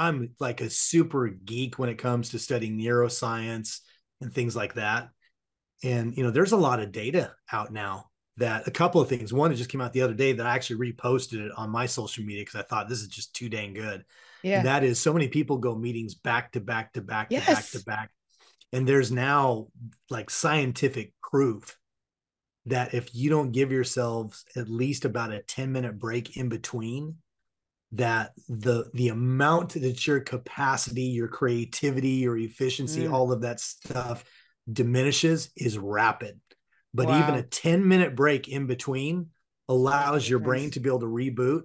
I'm like a super geek when it comes to studying neuroscience and things like that. And you know, there's a lot of data out now that a couple of things. One, it just came out the other day that I actually reposted it on my social media because I thought this is just too dang good. Yeah. And that is so many people go meetings back to back to back yes. to back to back. And there's now like scientific proof that if you don't give yourselves at least about a 10 minute break in between, that the the amount that your capacity, your creativity, your efficiency, mm. all of that stuff diminishes is rapid. But wow. even a 10 minute break in between allows your brain to be able to reboot.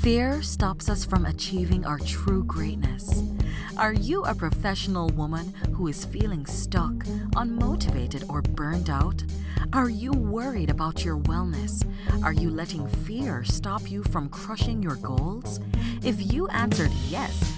Fear stops us from achieving our true greatness. Are you a professional woman who is feeling stuck, unmotivated, or burned out? Are you worried about your wellness? Are you letting fear stop you from crushing your goals? If you answered yes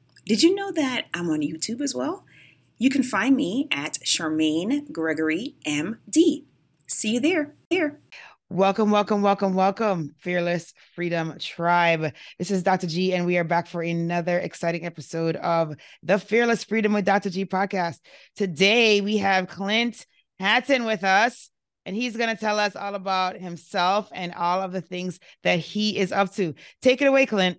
Did you know that I'm on YouTube as well? You can find me at Charmaine Gregory MD. See you there. Here. Welcome, welcome, welcome, welcome, Fearless Freedom Tribe. This is Dr. G, and we are back for another exciting episode of the Fearless Freedom with Dr. G podcast. Today, we have Clint Hatton with us, and he's going to tell us all about himself and all of the things that he is up to. Take it away, Clint.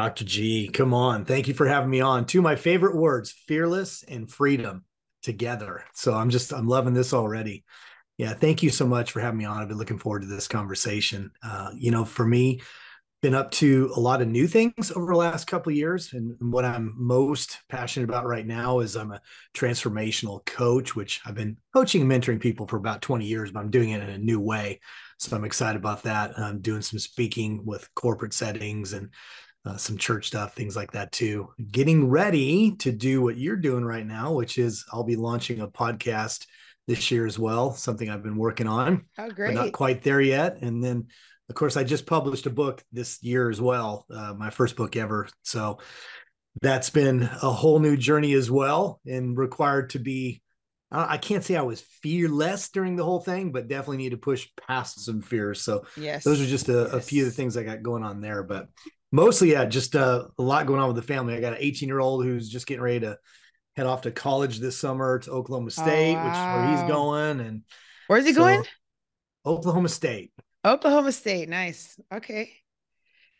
Dr. G, come on. Thank you for having me on. Two of my favorite words, fearless and freedom together. So I'm just, I'm loving this already. Yeah. Thank you so much for having me on. I've been looking forward to this conversation. Uh, you know, for me, been up to a lot of new things over the last couple of years and what i'm most passionate about right now is i'm a transformational coach which i've been coaching and mentoring people for about 20 years but i'm doing it in a new way so i'm excited about that i'm doing some speaking with corporate settings and uh, some church stuff, things like that too. Getting ready to do what you're doing right now, which is I'll be launching a podcast this year as well, something I've been working on. Oh, great. not quite there yet. And then, of course, I just published a book this year as well, uh, my first book ever. So that's been a whole new journey as well and required to be. I can't say I was fearless during the whole thing, but definitely need to push past some fears. So yes, those are just a, yes. a few of the things I got going on there. But mostly yeah just uh, a lot going on with the family i got an 18 year old who's just getting ready to head off to college this summer to oklahoma state oh, wow. which is where he's going and where's he so, going oklahoma state oklahoma state nice okay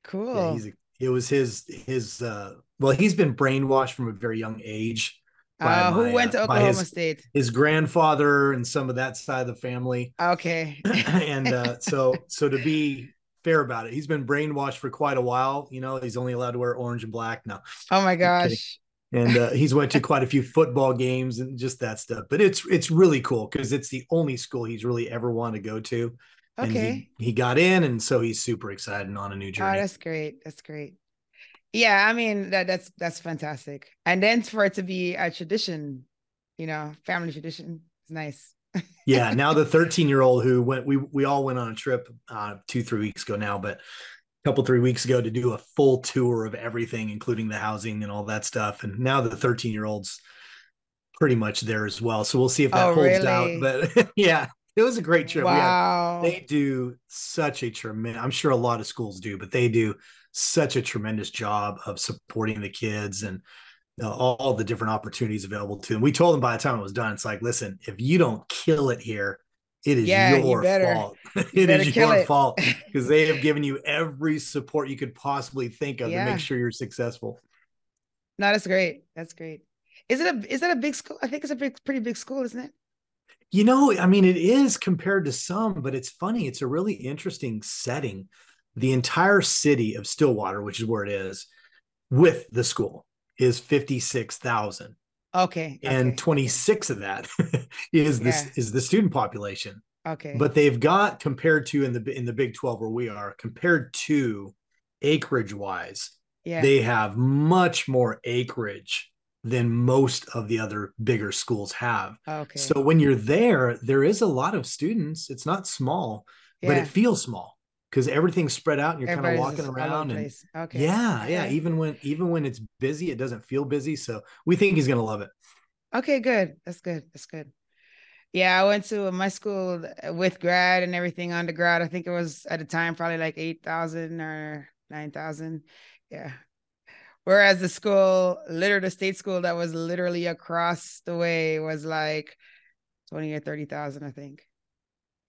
cool yeah, he's, it was his his uh well he's been brainwashed from a very young age uh, who my, went to uh, Oklahoma his, State? His grandfather and some of that side of the family. Okay. and uh, so so to be fair about it. He's been brainwashed for quite a while. You know, he's only allowed to wear orange and black now. Oh my gosh. And uh, he's went to quite a few football games and just that stuff. But it's it's really cool because it's the only school he's really ever wanted to go to. Okay. He, he, got in, and so he's super excited and on a new oh, journey. Oh, that's great. That's great. Yeah, I mean that that's that's fantastic. And then for it to be a tradition, you know, family tradition, it's nice yeah, now the 13 year old who went, we we all went on a trip uh, two three weeks ago now, but a couple three weeks ago to do a full tour of everything, including the housing and all that stuff. And now the 13 year old's pretty much there as well. So we'll see if that oh, holds really? out. But yeah, it was a great trip. Wow. They do such a tremendous, I'm sure a lot of schools do, but they do such a tremendous job of supporting the kids and uh, all the different opportunities available to them. We told them by the time it was done, it's like, listen, if you don't kill it here, it is yeah, your you fault. it is your it. fault because they have given you every support you could possibly think of yeah. to make sure you're successful. No, that's great. That's great. Is it a is that a big school? I think it's a big, pretty big school, isn't it? You know, I mean, it is compared to some, but it's funny. It's a really interesting setting. The entire city of Stillwater, which is where it is, with the school is 56,000. Okay. And okay. 26 of that is yeah. this is the student population. Okay. But they've got compared to in the in the Big 12 where we are, compared to acreage wise, Yeah. They have much more acreage than most of the other bigger schools have. okay. So when you're there, there is a lot of students. It's not small, but it feels small because everything's spread out and you're kind of walking just all over around and. Okay. yeah, yeah. Even when even when it's busy, it doesn't feel busy. So we think he's gonna love it. Okay, good. That's good. That's good. Yeah, I went to my school uh, with grad and everything undergrad. I think it was at the time probably like 8,000 or 9,000. Yeah. Whereas the school, literally the state school that was literally across the way was like 20 or 30,000, I think.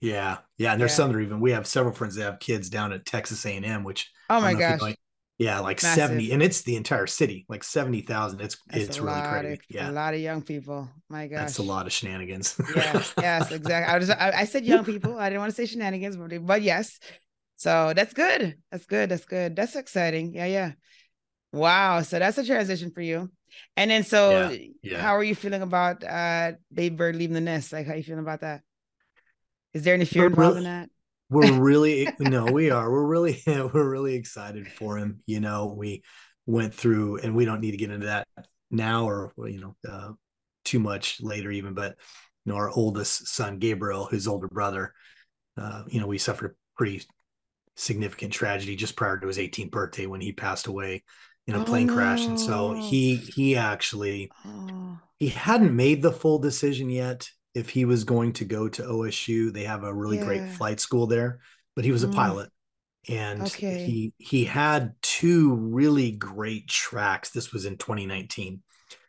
Yeah, yeah. And there's Yeah. some that are even we have several friends that have kids down at Texas A&M, which Oh my don't know if gosh. know, yeah, like Massive. 70, and it's the entire city, like 70,000. It's That's it's really crazy. Of, Yeah. A lot of young people. My gosh. That's a lot of shenanigans. yes, yes, exactly. I was I, I said young people. I didn't want to say shenanigans, but, but yes. So that's good. That's good. That's good. That's exciting. Yeah, yeah. Wow. So that's a transition for you. And then so Yeah, yeah. how are you feeling about uh baby bird leaving the nest? Like how are you feeling about that? Is there any fear involved in that? we're really no we are. We're really we're really excited for him you know we went through and we don't need to get into that now or you know uh, too much later even but you know our oldest son gabriel his older brother uh, you know we suffered a pretty significant tragedy just prior to his 18th birthday when he passed away in a Oh, plane crash and so he he actually Oh, he hadn't made the full decision yet if he was going to go to OSU. They have a really great flight school there, but he was a Mm. pilot. And Okay. he he had two really great tracks. This was in 2019.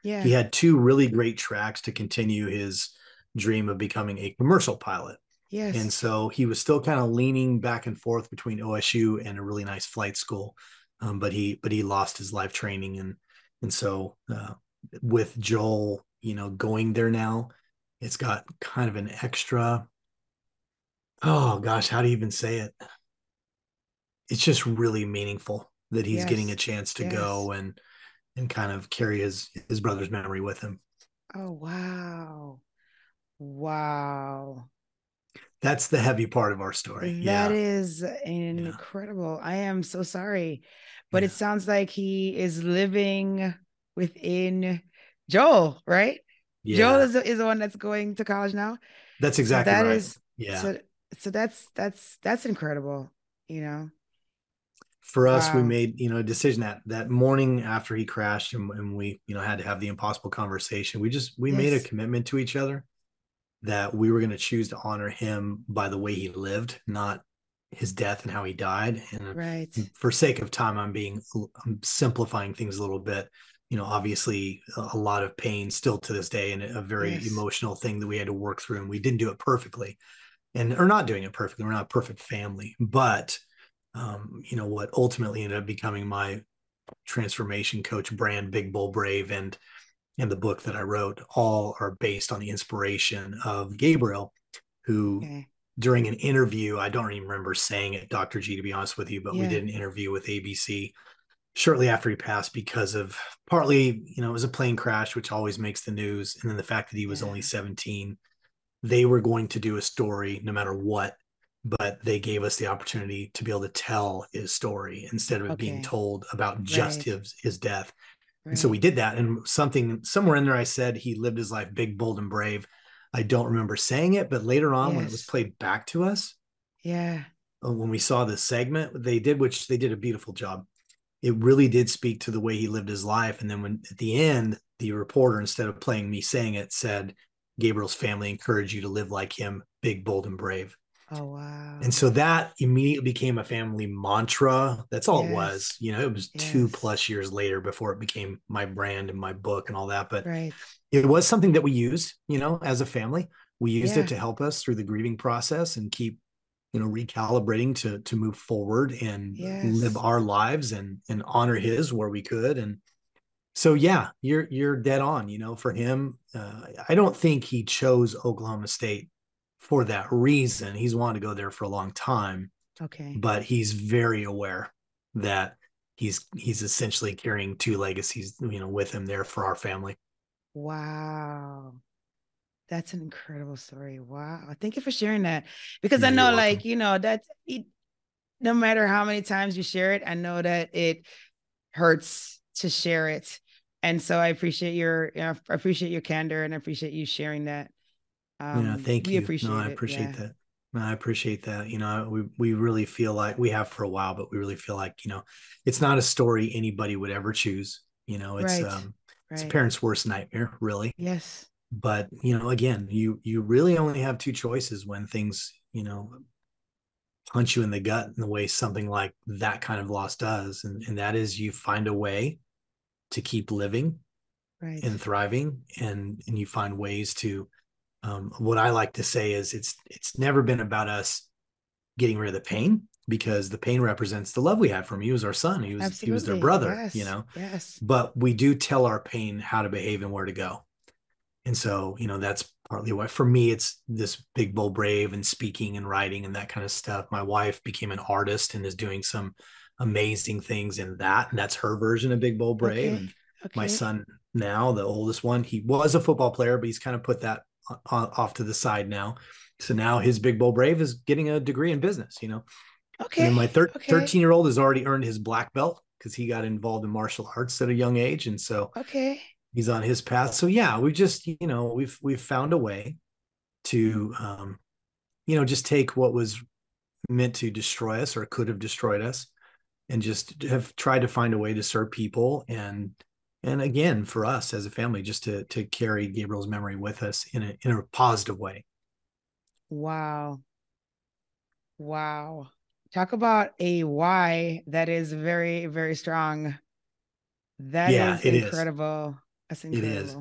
yeah. He had two really great tracks to continue his dream of becoming a commercial pilot. yes. And so he was still kind of leaning back and forth between OSU and a really nice flight school. Um, but he but he lost his life training and and so uh, with Joel, you know, going there now, it's got kind of an extra. Oh gosh, how do you even say it? It's just really meaningful that he's getting a chance to go and and kind of carry his his brother's memory with him. oh wow. Wow. That's the heavy part of our story. yeah. That is incredible. I am so sorry. But it sounds like he is living within Joel, right? Yeah. Joel is the, is the one that's going to college now. That's So exactly that right. is- yeah. So so that's that's that's incredible, you know. for us we um, made you know a decision that that morning after he crashed and, and we you know had to have the impossible conversation we just we made a commitment to each other that we were going to choose to honor him by the way he lived not his death and how he died and Right. for sake of time i'm being i'm simplifying things a little bit you know obviously a lot of pain still to this day and a very Yes. emotional thing that we had to work through and we didn't do it perfectly and are not doing it perfectly we're not a perfect family but um, you know what ultimately ended up becoming my transformation coach brand big bold brave and and the book that i wrote all are based on the inspiration of gabriel who Okay. during an interview i don't even remember saying it dr g to be honest with you but we did an interview with abc shortly after he passed because of partly you know it was a plane crash which always makes the news and then the fact that he was Yeah. only 17 they were going to do a story no matter what but they gave us the opportunity to be able to tell his story instead of it being told about just Right. his his death and so we did that and something somewhere in there i said he lived his life big bold and brave i don't remember saying it but later on when it was played back to us Yeah. uh, when we saw this segment they did which they did a beautiful job it really did speak to the way he lived his life. And then when at the end the reporter instead of playing me saying it said gabriel's family encouraged you to live like him big bold and brave. Oh wow. and so that immediately became a family mantra. That's all it was. You know it was two plus years later before it became my brand and my book and all that. But right. it was something that we used you know as a family. We used Yeah. it to help us through the grieving process and keep you know recalibrating to to move forward and live our lives and and honor his where we could. And so yeah you're you're dead on you know for him. Uh, i don't think he chose oklahoma state for that reason. He's wanted to go there for a long time Okay. but he's very aware that he's he's essentially carrying two legacies you know with him there for our family. Wow. That's an incredible story. Wow. Thank you for sharing that. Because Yeah, I know, welcome. like, you know, that it, no matter how many times you share it, I know that it hurts to share it. And so I appreciate your, you know, I appreciate your candor and I appreciate you sharing that. Um, yeah, thank you. Appreciate no, I appreciate yeah. that. No, I appreciate that. You know, we we really feel like we have for a while, but we really feel like you know, it's not a story anybody would ever choose. You know, it's right. um, right. it's a parent's worst nightmare, really. Yes. But you know, again, you you really only have two choices when things you know punch you in the gut in the way something like that kind of loss does, and and that is you find a way to keep living right. and thriving, and and you find ways to um, what I like to say is it's it's never been about us getting rid of the pain because the pain represents the love we had from him. He was our son. He was Absolutely. he was their brother, yes. you know. Yes. But we do tell our pain how to behave and where to go. And so, you know, that's partly why for me it's this big bold brave and speaking and writing and that kind of stuff. My wife became an artist and is doing some amazing things in that. And that's her version of big bold brave. Okay. Okay. My son now, the oldest one, he was a football player, but he's kind of put that off to the side now. So now his big bold brave is getting a degree in business, you know. Okay. And my thir- okay. 13 year old has already earned his black belt because he got involved in martial arts at a young age. And so okay. He's on his path. So yeah, we just, you know, we've we've found a way to um, you know, just take what was meant to destroy us or could have destroyed us and just have tried to find a way to serve people and and again for us as a family just to to carry gabriel's memory with us in a in a positive way. Wow. Wow. Talk about a why that is very very strong. That yeah, is incredible is. That's incredible it is.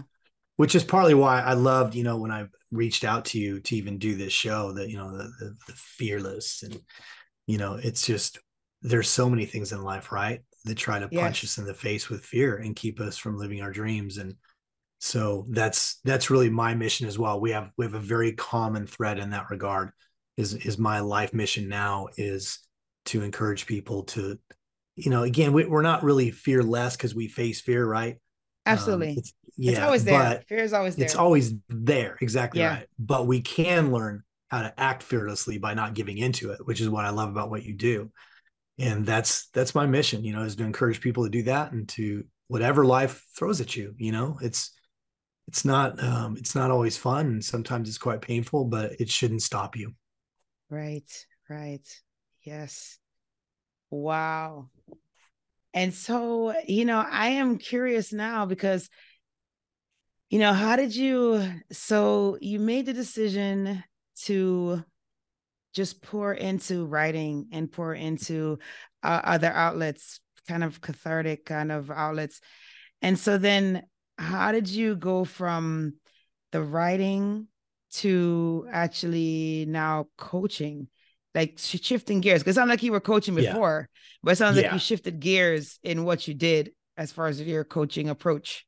which is partly why i loved you know when i reached out to you to even do this show that you know the, the, the fearless and you know it's just there's so many things in life right that try to yes. punch us in the face with fear and keep us from living our dreams. And so that's that's really my mission as well. We have we have a very common thread in that regard. Is is my life mission now is to encourage people to you know again we, we're not really fearless because we face fear right absolutely. um, it's, yeah, it's always there. fear is always there. it's always there. Exactly yeah. right. But we can learn how to act fearlessly by not giving into it which is what i love about what you do. And that's that's my mission you know is to encourage people to do that and to whatever life throws at you you know? It's it's not um it's not always fun and sometimes it's quite painful but it shouldn't stop you. Right right. Yes. Wow and so you know i am curious now because you know how did you so you made the decision to just pour into writing and pour into uh, other outlets, kind of cathartic kind of outlets. And so then, how did you go from the writing to actually now coaching? Like shifting gears, because it sounds like you were coaching before, yeah. but it sounds yeah. like you shifted gears in what you did as far as your coaching approach.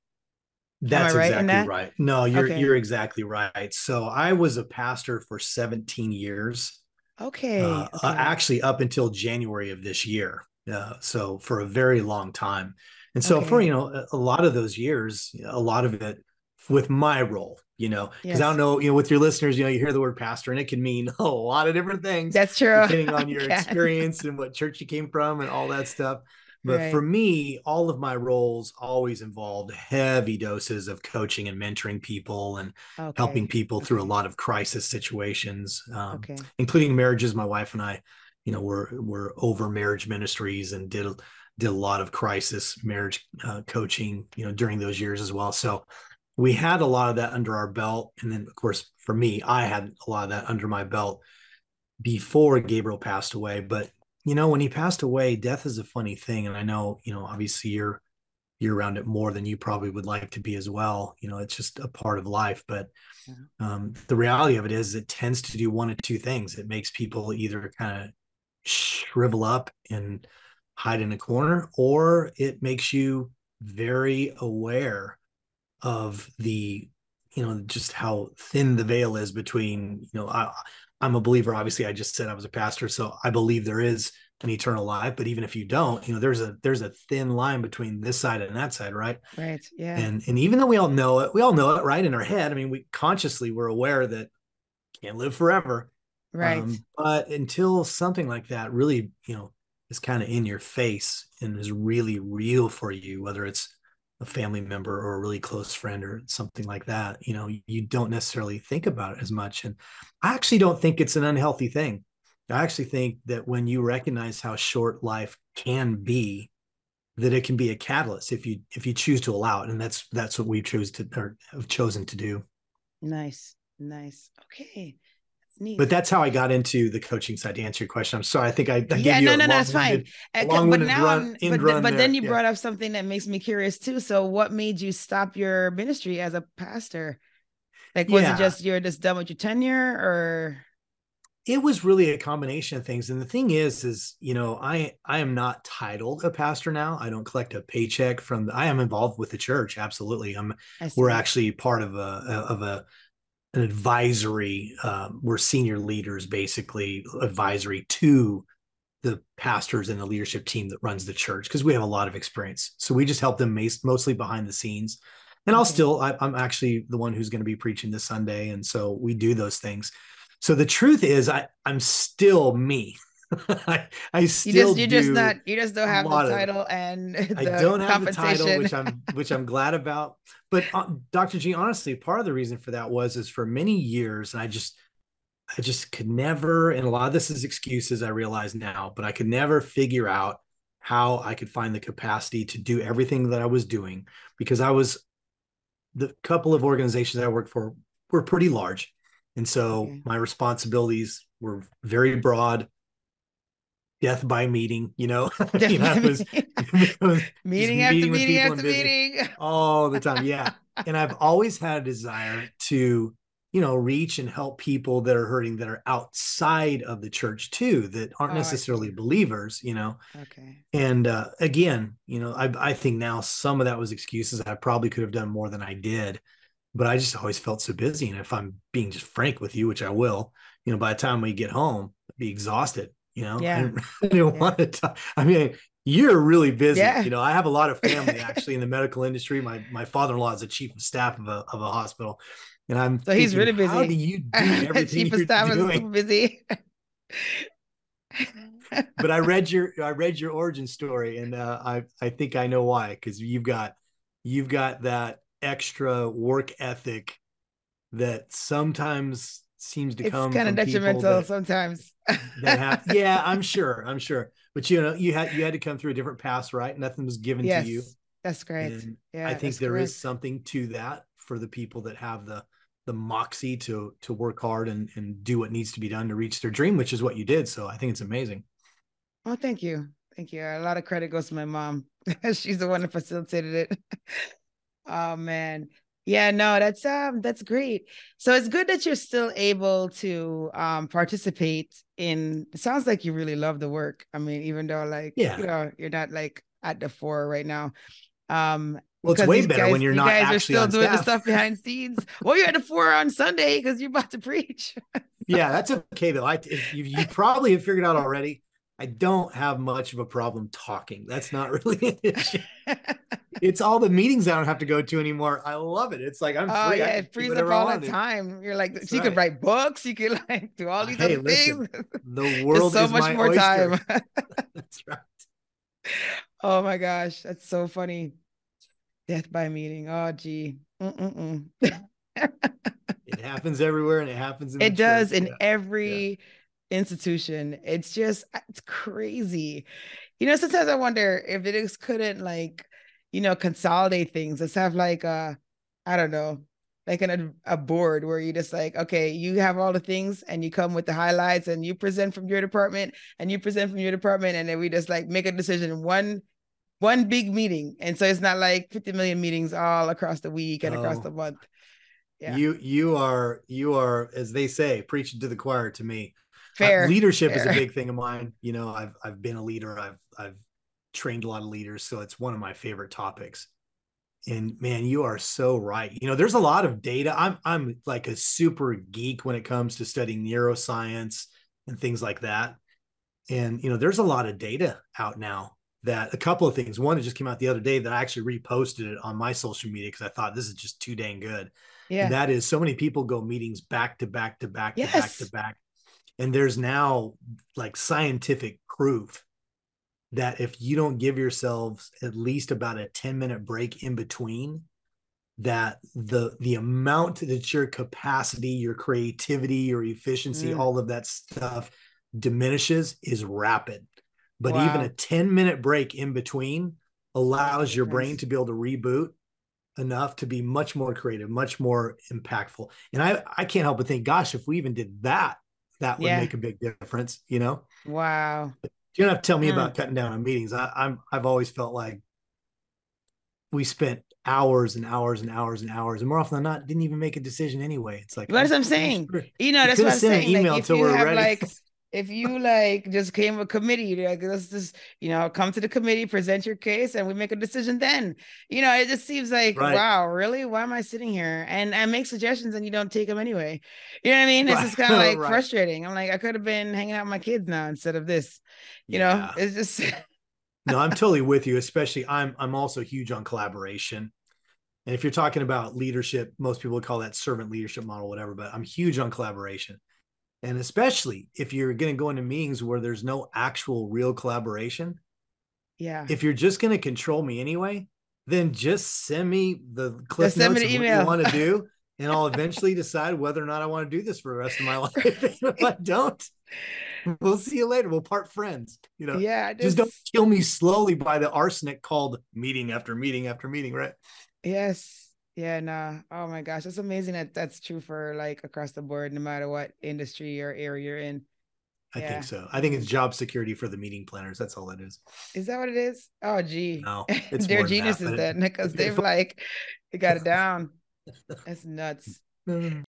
That's right exactly that? right. No, you're okay. you're exactly right. So I was a pastor for 17 years Okay. Uh, okay. Uh, actually, up until January of this year. Uh, so for a very long time. And so okay. for, you know, a, a, lot of those years, a lot of it with my role, you know, because yes. I don't know, you know, with your listeners, you know, you hear the word pastor and it can mean a lot of different things. That's true. Depending on your experience and what church you came from and all that stuff. But right. for me, all of my roles always involved heavy doses of coaching and mentoring people and okay. helping people okay. through a lot of crisis situations, um, including marriages. My wife and I, you know, were were over marriage ministries and did did a lot of crisis marriage uh, coaching, you know, during those years as well. So we had a lot of that under our belt, and then of course for me, I had a lot of that under my belt before Gabriel passed away. But you know, when he passed away, death is a funny thing. And I know, you know, obviously you're you're around it more than you probably would like to be as well. You know, it's just a part of life. But um, the reality of it is it tends to do one of two things. It makes people either kind of shrivel up and hide in a corner, or it makes you very aware of the you know just how thin the veil is between you know I, I'm a believer. Obviously, I just said I was a pastor, so I believe there is an eternal life. But even if you don't, you know, there's a there's a thin line between this side and that side, right? Right. Yeah. And and even though we all know it, we all know it, right? In our head. I mean, we consciously we're aware that can't live forever. Right. Um, but until something like that really, you know, is kind of in your face and is really real for you, whether it's a family member or a really close friend or something like that, you know, you don't necessarily think about it as much. And I actually don't think it's an unhealthy thing. I actually think that when you recognize how short life can be, that it can be a catalyst if you if you choose to allow it. And that's that's what we choose to or have chosen to do. Nice. Nice. Okay. Neat. But that's how I got into the coaching side to answer your question. I'm sorry. I think I, I yeah, no, no, no, it's fine. Uh, but now, run, but, but then you yeah. brought up something that makes me curious too. So, what made you stop your ministry as a pastor? Like, was yeah. it just you're just done with your tenure, or? It was really a combination of things. And the thing is, is you know, I I am not titled a pastor now. I don't collect a paycheck from. The, I am involved with the church. Absolutely, I'm. We're actually part of a of a an advisory um, we're senior leaders basically advisory to the pastors and the leadership team that runs the church because we have a lot of experience. So we just help them mostly behind the scenes. And i'll still I, i'm actually the one who's going to be preaching this sunday and so we do those things. So the truth is i i'm still me I, I still you just you just not you just don't have the title and I don't have the title, which I'm which I'm glad about. But uh, Dr. G, honestly, part of the reason for that was is for many years, and I just I just could never, and a lot of this is excuses I realize now, but I could never figure out how I could find the capacity to do everything that I was doing because I was the couple of organizations I worked for were pretty large. And so okay. my responsibilities were very broad death by meeting, you know, you know was, was meeting after meeting after meeting all the time. Yeah. and I've always had a desire to, you know, reach and help people that are hurting that are outside of the church too, that aren't oh, necessarily believers, you know. Okay. And uh, again, you know, I, I think now some of that was excuses. I probably could have done more than I did, but I just always felt so busy. And if I'm being just frank with you, which I will, you know, by the time we get home, I'd be exhausted you know yeah. i didn't yeah. want to talk. i mean you're really busy yeah. you know i have a lot of family actually in the medical industry my my father-in-law is the chief of staff of a, of a hospital and i'm so thinking, he's really busy how do you do everything chief of staff doing? is busy but i read your i read your origin story and uh, i i think i know why because you've got you've got that extra work ethic that sometimes seems to it's come kind of detrimental that, sometimes. have, yeah i'm sure i'm sure. But you know you had you had to come through a different path right? Nothing was given yes, to you. That's great. And yeah i think there correct. is something to that for the people that have the the moxie to to work hard and and do what needs to be done to reach their dream which is what you did. So i think it's amazing. Well thank you. Thank you. A lot of credit goes to my mom. She's the one that facilitated it. Oh man yeah, no, that's um that's great. So it's good that you're still able to um participate in it sounds like you really love the work. I mean, even though like yeah. you know, you're not like at the fore right now. Um well, it's way better guys, when you're not. You guys are still doing staff. the stuff behind scenes. well, you're at the fore on Sunday because you're about to preach. yeah, that's okay though. I you, you probably have figured out already. I don't have much of a problem talking. That's not really an issue. it's all the meetings I don't have to go to anymore. I love it. It's like I'm oh, free. Yeah, it frees up all the time. You're like, That's you right. could write books. You could like do all these hey, other listen, things. The world There's so much more oyster. time. That's right. Oh my gosh, that's so funny. Death by meeting. Oh gee. it happens everywhere, and it happens. it does in yeah. every. Yeah institution. It's just uh, it's crazy. You know, sometimes I wonder if it just couldn't like, you know, consolidate things. Let's have like a, I don't know, like an, a board where you just like, okay, you have all the things and you come with the highlights and you present from your department and you present from your department and then we just like make a decision one one big meeting. And so it's not like 50 million meetings all across the week and oh. across the month. Yeah. You you are you are as they say preaching to the choir to me Fair. Uh, leadership Fair. is a big thing of mine. You know, I've I've been a leader. I've I've trained a lot of leaders, so it's one of my favorite topics. And man, you are so right. You know, there's a lot of data. I'm I'm like a super geek when it comes to studying neuroscience and things like that. And you know, there's a lot of data out now that a couple of things. One, it just came out the other day that I actually reposted it on my social media because I thought this is just too dang good. Yeah. And that is so many people go meetings back to back to back yes. to back to back and there's now like scientific proof that if you don't give yourselves at least about a 10 minute break in between, that the the amount that your capacity, your creativity, your efficiency, Mm. all of that stuff diminishes is rapid. But Wow. even a 10 minute break in between allows your brain to be able to reboot enough to be much more creative, much more impactful. And I I can't help but think, gosh, if we even did that, that would Yeah. make a big difference, you know? Wow. You don't have to tell me Mm. about cutting down on meetings. I, I'm I've always felt like we spent hours and hours and hours and hours, and more often than not, didn't even make a decision anyway. It's like That's what I'm I'm saying. You know, that's what I'm saying. email Like, if you we're have ready. like, if you like just came a committee, like let's just, you know, come to the committee, present your case, and we make a decision then. You know, it just seems like, Right. wow, really? Why am I sitting here? And I make suggestions and you don't take them anyway. You know what I mean? It's Right. just kind of like Right. frustrating. I'm like, I could have been hanging out with my kids now instead of this. You know, it's just no, I'm totally with you. Especially, I'm I'm also huge on collaboration. And if you're talking about leadership, most people would call that servant leadership model, whatever. But I'm huge on collaboration, and especially if you're going to go into meetings where there's no actual real collaboration. yeah. If you're just going to control me anyway, then just send me the me notes of what email. you want to do, and I'll eventually decide whether or not I want to do this for the rest of my life. if I don't, we'll see you later. We'll part friends. You know, yeah. I just don't kill me slowly by the arsenic called meeting after meeting after meeting, right? Yes. Yeah, nah. Oh my gosh. It's amazing that that's true for like across the board, no matter what industry or area you're in. I Yeah. think so. I think it's job security for the meeting planners. That's all it is. Is that what it is? Oh gee. No, it's They're more than that, geniuses but it- then because they've like they got it down. That's nuts.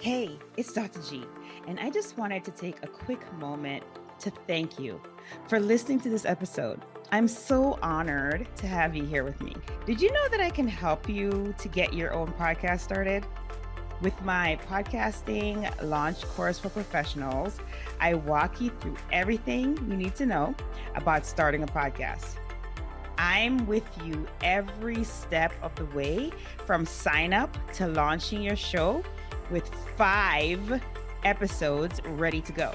Hey, it's Dr. G, and I just wanted to take a quick moment to thank you for listening to this episode. I'm so honored to have you here with me. Did you know that I can help you to get your own podcast started? With my podcasting launch course for professionals, I walk you through everything you need to know about starting a podcast. I'm with you every step of the way from sign up to launching your show with five episodes ready to go.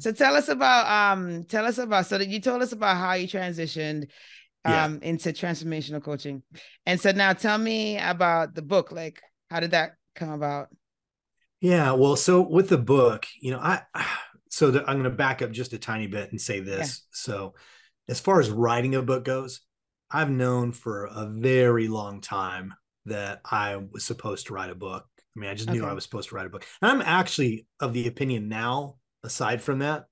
So tell us about um tell us about so that you told us about how you transitioned Yeah. um into transformational coaching. And so now tell me about the book like how did that come about? Yeah, well, so with the book, you know, I so the, I'm going to back up just a tiny bit and say this. So, as far as writing a book goes, I've known for a very long time that I was supposed to write a book. I mean, I just knew I was supposed to write a book. And I'm actually of the opinion now, aside from that,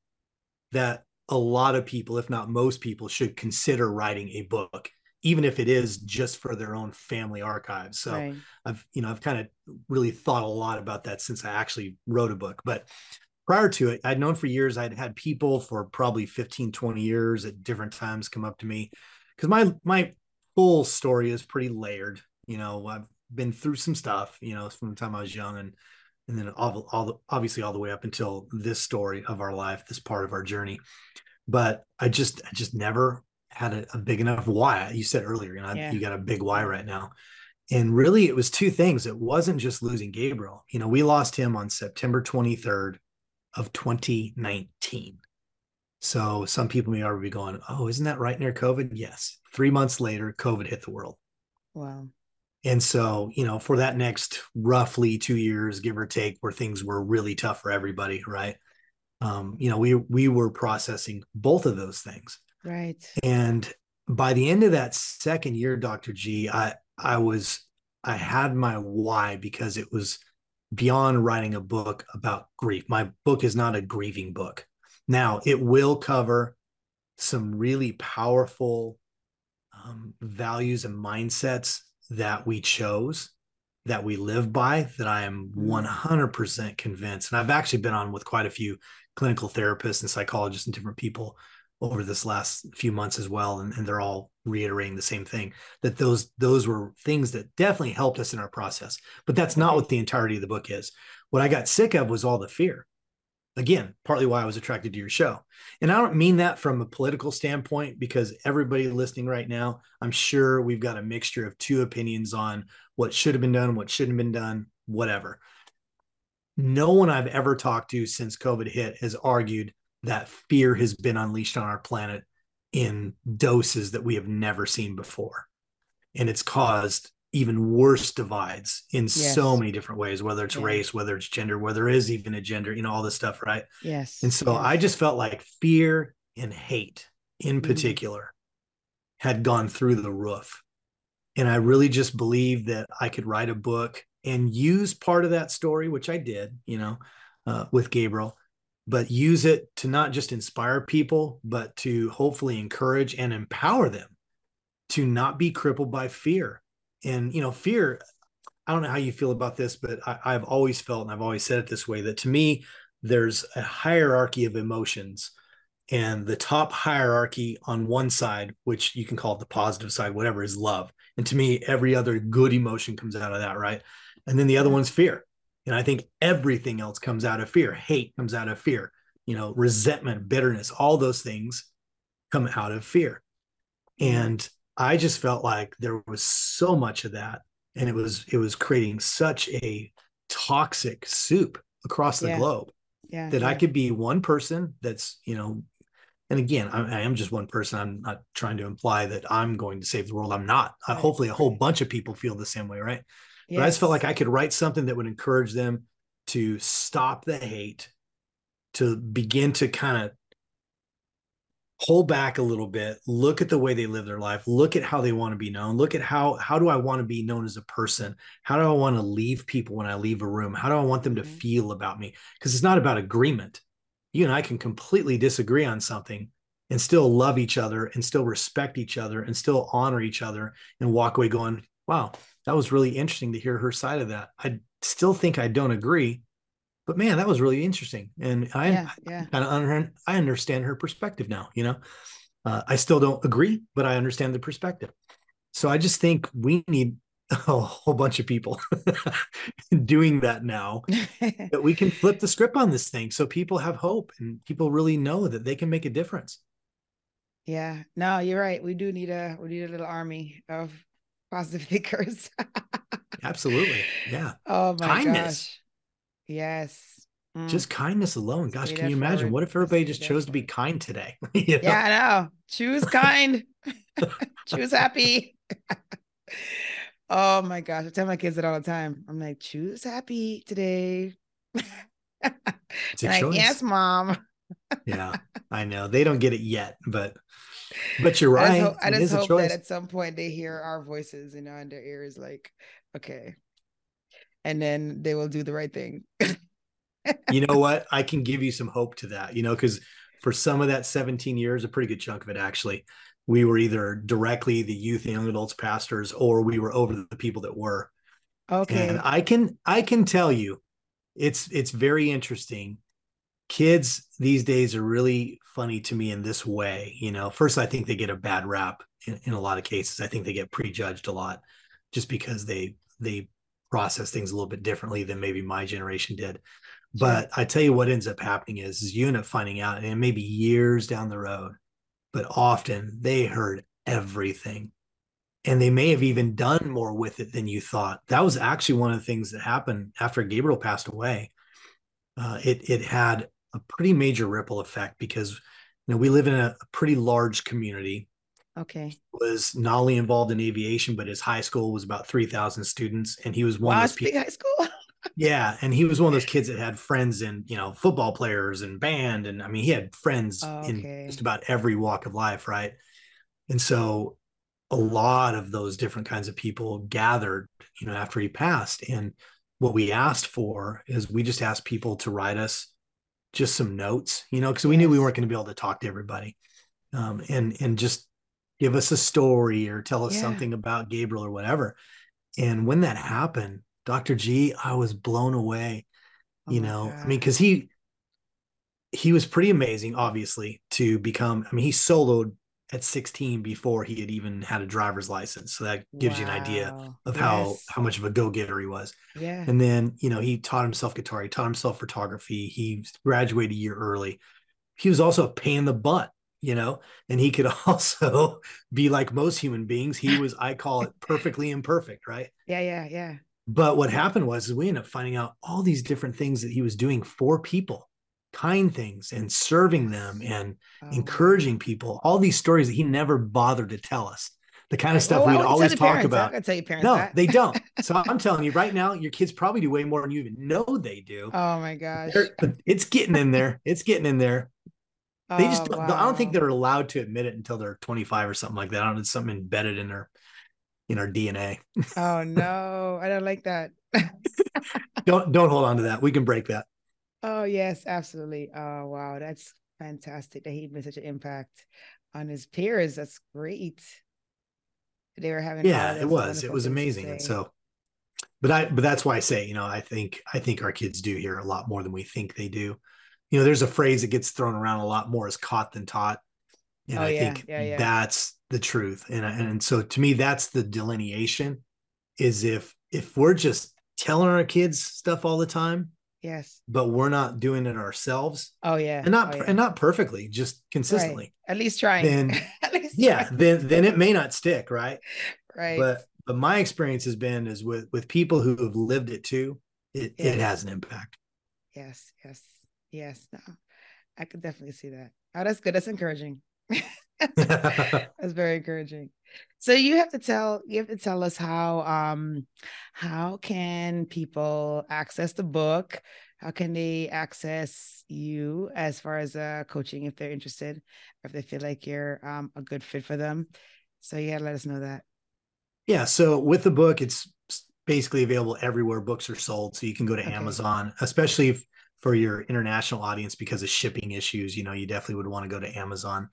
that a lot of people, if not most people, should consider writing a book, even if it is just for their own family archives. So, right. I've you know I've kind of really thought a lot about that since I actually wrote a book. But prior to it, I'd known for years I'd had people for probably 15, 20 years at different times come up to me because my my full story is pretty layered. You know, I've been through some stuff, you know, from the time I was young and and then all, all the, obviously all the way up until this story of our life, this part of our journey. But I just I just never had a, a big enough why. You said earlier, you know, Yeah. you got a big why right now. And really, it was two things. It wasn't just losing Gabriel. You know, we lost him on September 23rd of 2019. So some people may already be going, oh, isn't that right near COVID? Yes. Three months later, COVID hit the world. Wow. And so, you know, for that next roughly two years, give or take, where things were really tough for everybody, right? Um, you know, we we were processing both of those things. Right. And by the end of that second year, Dr. G, I I was I had my why because it was beyond writing a book about grief. My book is not a grieving book. Now, it will cover some really powerful um, values and mindsets that we chose that we live by that I am 100% mm-hmm. convinced. And I've actually been on with quite a few clinical therapists and psychologists and different people over this last few months as well. And, and they're all reiterating the same thing that those those were things that definitely helped us in our process. But that's not what the entirety of the book is. What I got sick of was all the fear. Again, partly why I was attracted to your show. And I don't mean that from a political standpoint, because everybody listening right now, I'm sure we've got a mixture of two opinions on what should have been done, what shouldn't have been done, whatever. No one I've ever talked to since COVID hit has argued that fear has been unleashed on our planet in doses that we have never seen before. And it's caused even worse divides in yes. so many different ways, whether it's yeah. race, whether it's gender, whether there is even a gender, you know, all this stuff, right? Yes. And so yes. I just felt like fear and hate in mm-hmm. particular had gone through the roof. And I really just believed that I could write a book and use part of that story, which I did, you know, uh, with Gabriel, but use it to not just inspire people, but to hopefully encourage and empower them to not be crippled by fear. And, you know, fear, I don't know how you feel about this, but I, have always felt, and I've always said it this way, that to me, there's a hierarchy of emotions. And the top hierarchy on one side, which you can call the positive side, whatever, is love. And to me, every other good emotion comes out of that, right? And then the other one's fear. And I think everything else comes out of fear. Hate comes out of fear. You know, resentment, bitterness, all those things come out of fear. And I just felt like there was so much of that. And it was it was creating such a toxic soup across the yeah. globe yeah, that yeah. I could be one person that's, you know, and again, I, I, am just one person. I'm not trying to imply that I'm going to save the world. I'm not. Uh, right. hopefully, a whole bunch of people feel the same way, right? Yes. But I just felt like I could write something that would encourage them to stop the hate, to begin to kind of pull back a little bit, look at the way they live their life, look at how they want to be known, look at how how do I want to be known as a person? How do I want to leave people when I leave a room? How do I want them to mm-hmm. feel about me? Because it's not about agreement. You and I can completely disagree on something and still love each other and still respect each other and still honor each other and walk away going, wow, that was really interesting to hear her side of that. I still think I don't agree, but man, that was really interesting. And I, yeah, yeah. kind of under, I understand her perspective now, you know, uh, I still don't agree, but I understand the perspective. So I just think we need a whole bunch of people doing that now that we can flip the script on this thing so people have hope and people really know that they can make a difference. Yeah, no, you're right. We do need a we need a little army of positive thinkers. Absolutely. Yeah. Oh my kindness. gosh. Yes. Mm. Just kindness alone. Gosh, can you imagine? Forward. What if everybody just chose forward. to be kind today? you know? Yeah, I know. Choose kind. choose happy. oh my gosh. I tell my kids that all the time. I'm like, choose happy today. it's a choice. yes, mom. yeah, I know. They don't get it yet, but but you're right. I just hope, I just hope that at some point they hear our voices, you know, in their ears, like, okay. And then they will do the right thing. you know what? I can give you some hope to that, you know, because for some of that 17 years, a pretty good chunk of it actually, we were either directly the youth and young adults pastors or we were over the people that were. Okay. And I can I can tell you it's it's very interesting kids these days are really funny to me in this way. You know, first, I think they get a bad rap in, in a lot of cases. I think they get prejudged a lot just because they they process things a little bit differently than maybe my generation did. But I tell you what ends up happening is, is you end up finding out, and maybe years down the road, but often they heard everything. And they may have even done more with it than you thought. That was actually one of the things that happened after Gabriel passed away. Uh, it it had a pretty major ripple effect because you know we live in a, a pretty large community. Okay. Was not only involved in aviation, but his high school was about three thousand students, and he was one wow, of those big high school. yeah, and he was one of those kids that had friends in you know football players and band, and I mean he had friends okay. in just about every walk of life, right? And so a lot of those different kinds of people gathered, you know, after he passed, and what we asked for is we just asked people to write us just some notes, you know, because we yes. knew we weren't going to be able to talk to everybody. Um, and and just give us a story or tell us Yeah. something about Gabriel or whatever. And when that happened, Dr. G, I was blown away. Oh you know, I mean, because he he was pretty amazing, obviously, to become. I mean, he soloed at 16 before he had even had a driver's license. So that gives you an idea Wow. of how Yes. how much of a go-getter he was. yeah. And then, you know, he taught himself guitar, he taught himself photography, he graduated a year early. He was also a pain in the butt, you know, and he could also be like most human beings. He was, I call it perfectly imperfect, right? yeah, yeah, yeah. But what happened was is we ended up finding out all these different things that he was doing for people, kind things and serving them and Oh, encouraging people, all these stories that he never bothered to tell us. The kind of stuff Oh, I we'd oh, wouldn't always talk parents. About. gonna tell your parents No, that. they don't. So I'm telling you right now, your kids probably do way more than you even know they do. oh my gosh. They're- but it's getting in there. It's getting in there. They just Oh, don't, I don't think they're allowed to admit it until they're 25 or something like that. I don't know, it's something embedded in their in our DNA. Oh no, I don't like that. Don't don't hold on to that. We can break that. Oh yes, absolutely. Oh wow, that's fantastic that he made such an impact on his peers. That's great. They were having Yeah, it was. It was amazing. And so but I but that's why I say, you know, I think I think our kids do hear a lot more than we think they do. You know, there's a phrase that gets thrown around a lot more as caught than taught. And Oh, I yeah, think yeah, yeah. that's the truth. And and so to me, that's the delineation is if if we're just telling our kids stuff all the time, yes. but we're not doing it ourselves Oh yeah. and not oh, yeah. and not perfectly, just Right. consistently. At least trying. Then- At least Yeah, trying. then then it may not stick, right? Right. But but my experience has been is with with people who have lived it too, it, it has an impact. yes, yes, yes. No, I could definitely see that. Oh, that's good. That's encouraging. That's very encouraging. So you have to tell you have to tell us how um how can people access the book? How can they access you as far as uh coaching if they're interested, or if they feel like you're um a good fit for them? So yeah, let us know that. Yeah. So with the book, it's basically available everywhere books are sold. So you can go to Okay. Amazon, especially if, for your international audience because of shipping issues. You know, you definitely would want to go to Amazon.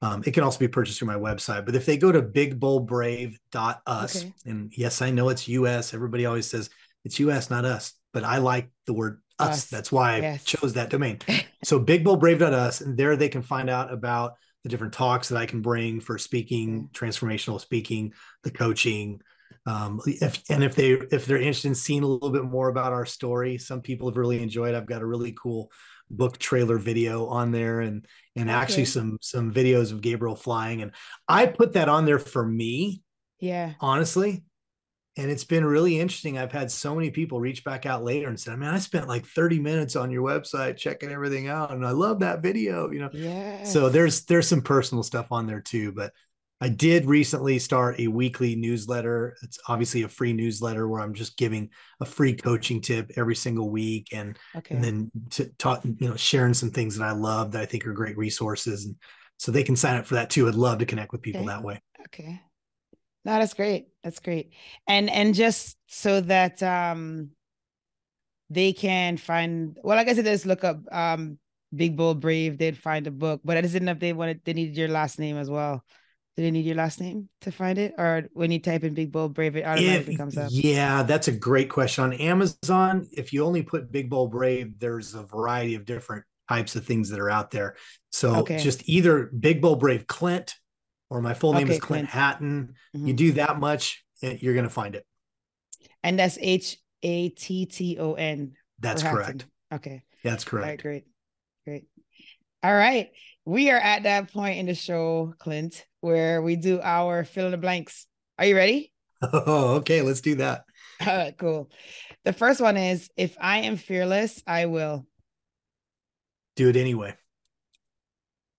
Um, it can also be purchased through my website. But if they go to bigboldbrave.us, Okay. and yes, I know it's US. Everybody always says it's US, not us. But I like the word us. Us. That's why I chose that domain. So bigboldbrave.us, and there they can find out about the different talks that I can bring for speaking, transformational speaking, the coaching. Um, if and if they if they're interested in seeing a little bit more about our story, some people have really enjoyed. I've got a really cool book trailer video on there, and and actually Okay. some some videos of Gabriel flying, and I put that on there for me, Yeah. honestly. And it's been really interesting. I've had so many people reach back out later and said, I mean, I spent like 30 minutes on your website checking everything out, and I love that video. You know, Yeah. so there's there's some personal stuff on there too but i did recently start a weekly newsletter it's obviously a free newsletter where i'm just giving a free coaching tip every single week and okay. and then to talk you know sharing some things that i love that i think are great resources and so they can sign up for that too i'd love to connect with people Okay. that way Okay. No, that's great. That's great. And and just so that um they can find well, I guess they just look up um Big Bold Brave, they'd find the book. But I just didn't know if they wanted they needed your last name as well. Do they need your last name to find it? Or when you type in Big Bold Brave, it automatically If- comes up. yeah that's a great question on amazon if you only put big bold brave there's a variety of different types of things that are out there so Okay. just either big bold brave clint or my full name Okay, is clint, Clint. hatton you Mhm. do that much eh, you're going to find it And that's H A T T O N. that's correct. Okay. that's correct great. Great. All right. We are at that point in the show, Clint, where we do our fill in the blanks. Are you ready? oh okay let's do that All right, cool. The first one is if I am fearless, I will. do it anyway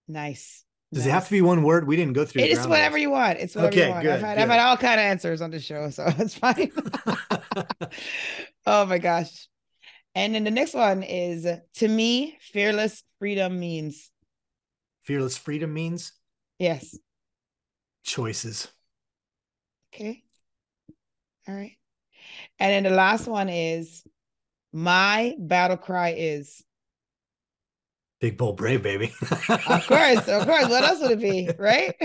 Nice. does it have to be one word we didn't go through It the whatever you want. It's whatever you Okay, want. good, I've had I've had all kind of answers on the show, so it's fine. oh my gosh. And then the next one is to me, fearless freedom means fearless freedom means yes. choices Okay. All right. And then the last one is my battle cry is big bold brave baby of course, of course. What else would it be? Right?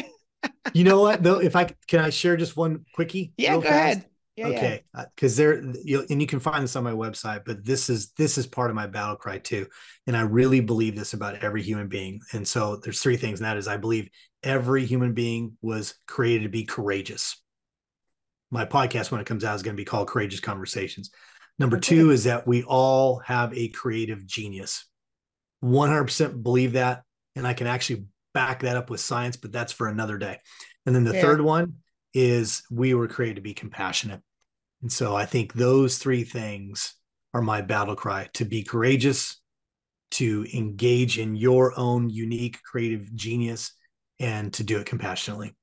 you know what though? If I can, I share just one quickie. Yeah, go fast? ahead. Yeah, okay, because yeah. uh, there, you and you can find this on my website. But this is this is part of my battle cry too, and I really believe this about every human being. And so there's three things, and that is I believe every human being was created to be courageous. My podcast, when it comes out, is going to be called Courageous Conversations. Number two is that we all have a creative genius. 100% believe that, and I can actually back that up with science, but that's for another day. And then the yeah. third one is we were created to be compassionate. And so I think those three things are my battle cry to be courageous, to engage in your own unique creative genius, and to do it compassionately.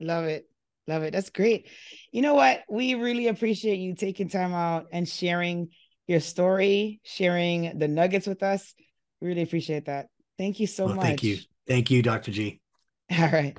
Love it. Love it. That's great. You know what? We really appreciate you taking time out and sharing your story, sharing the nuggets with us. We really appreciate that. Thank you so well, much. Thank you. Thank you, Dr. G. All right.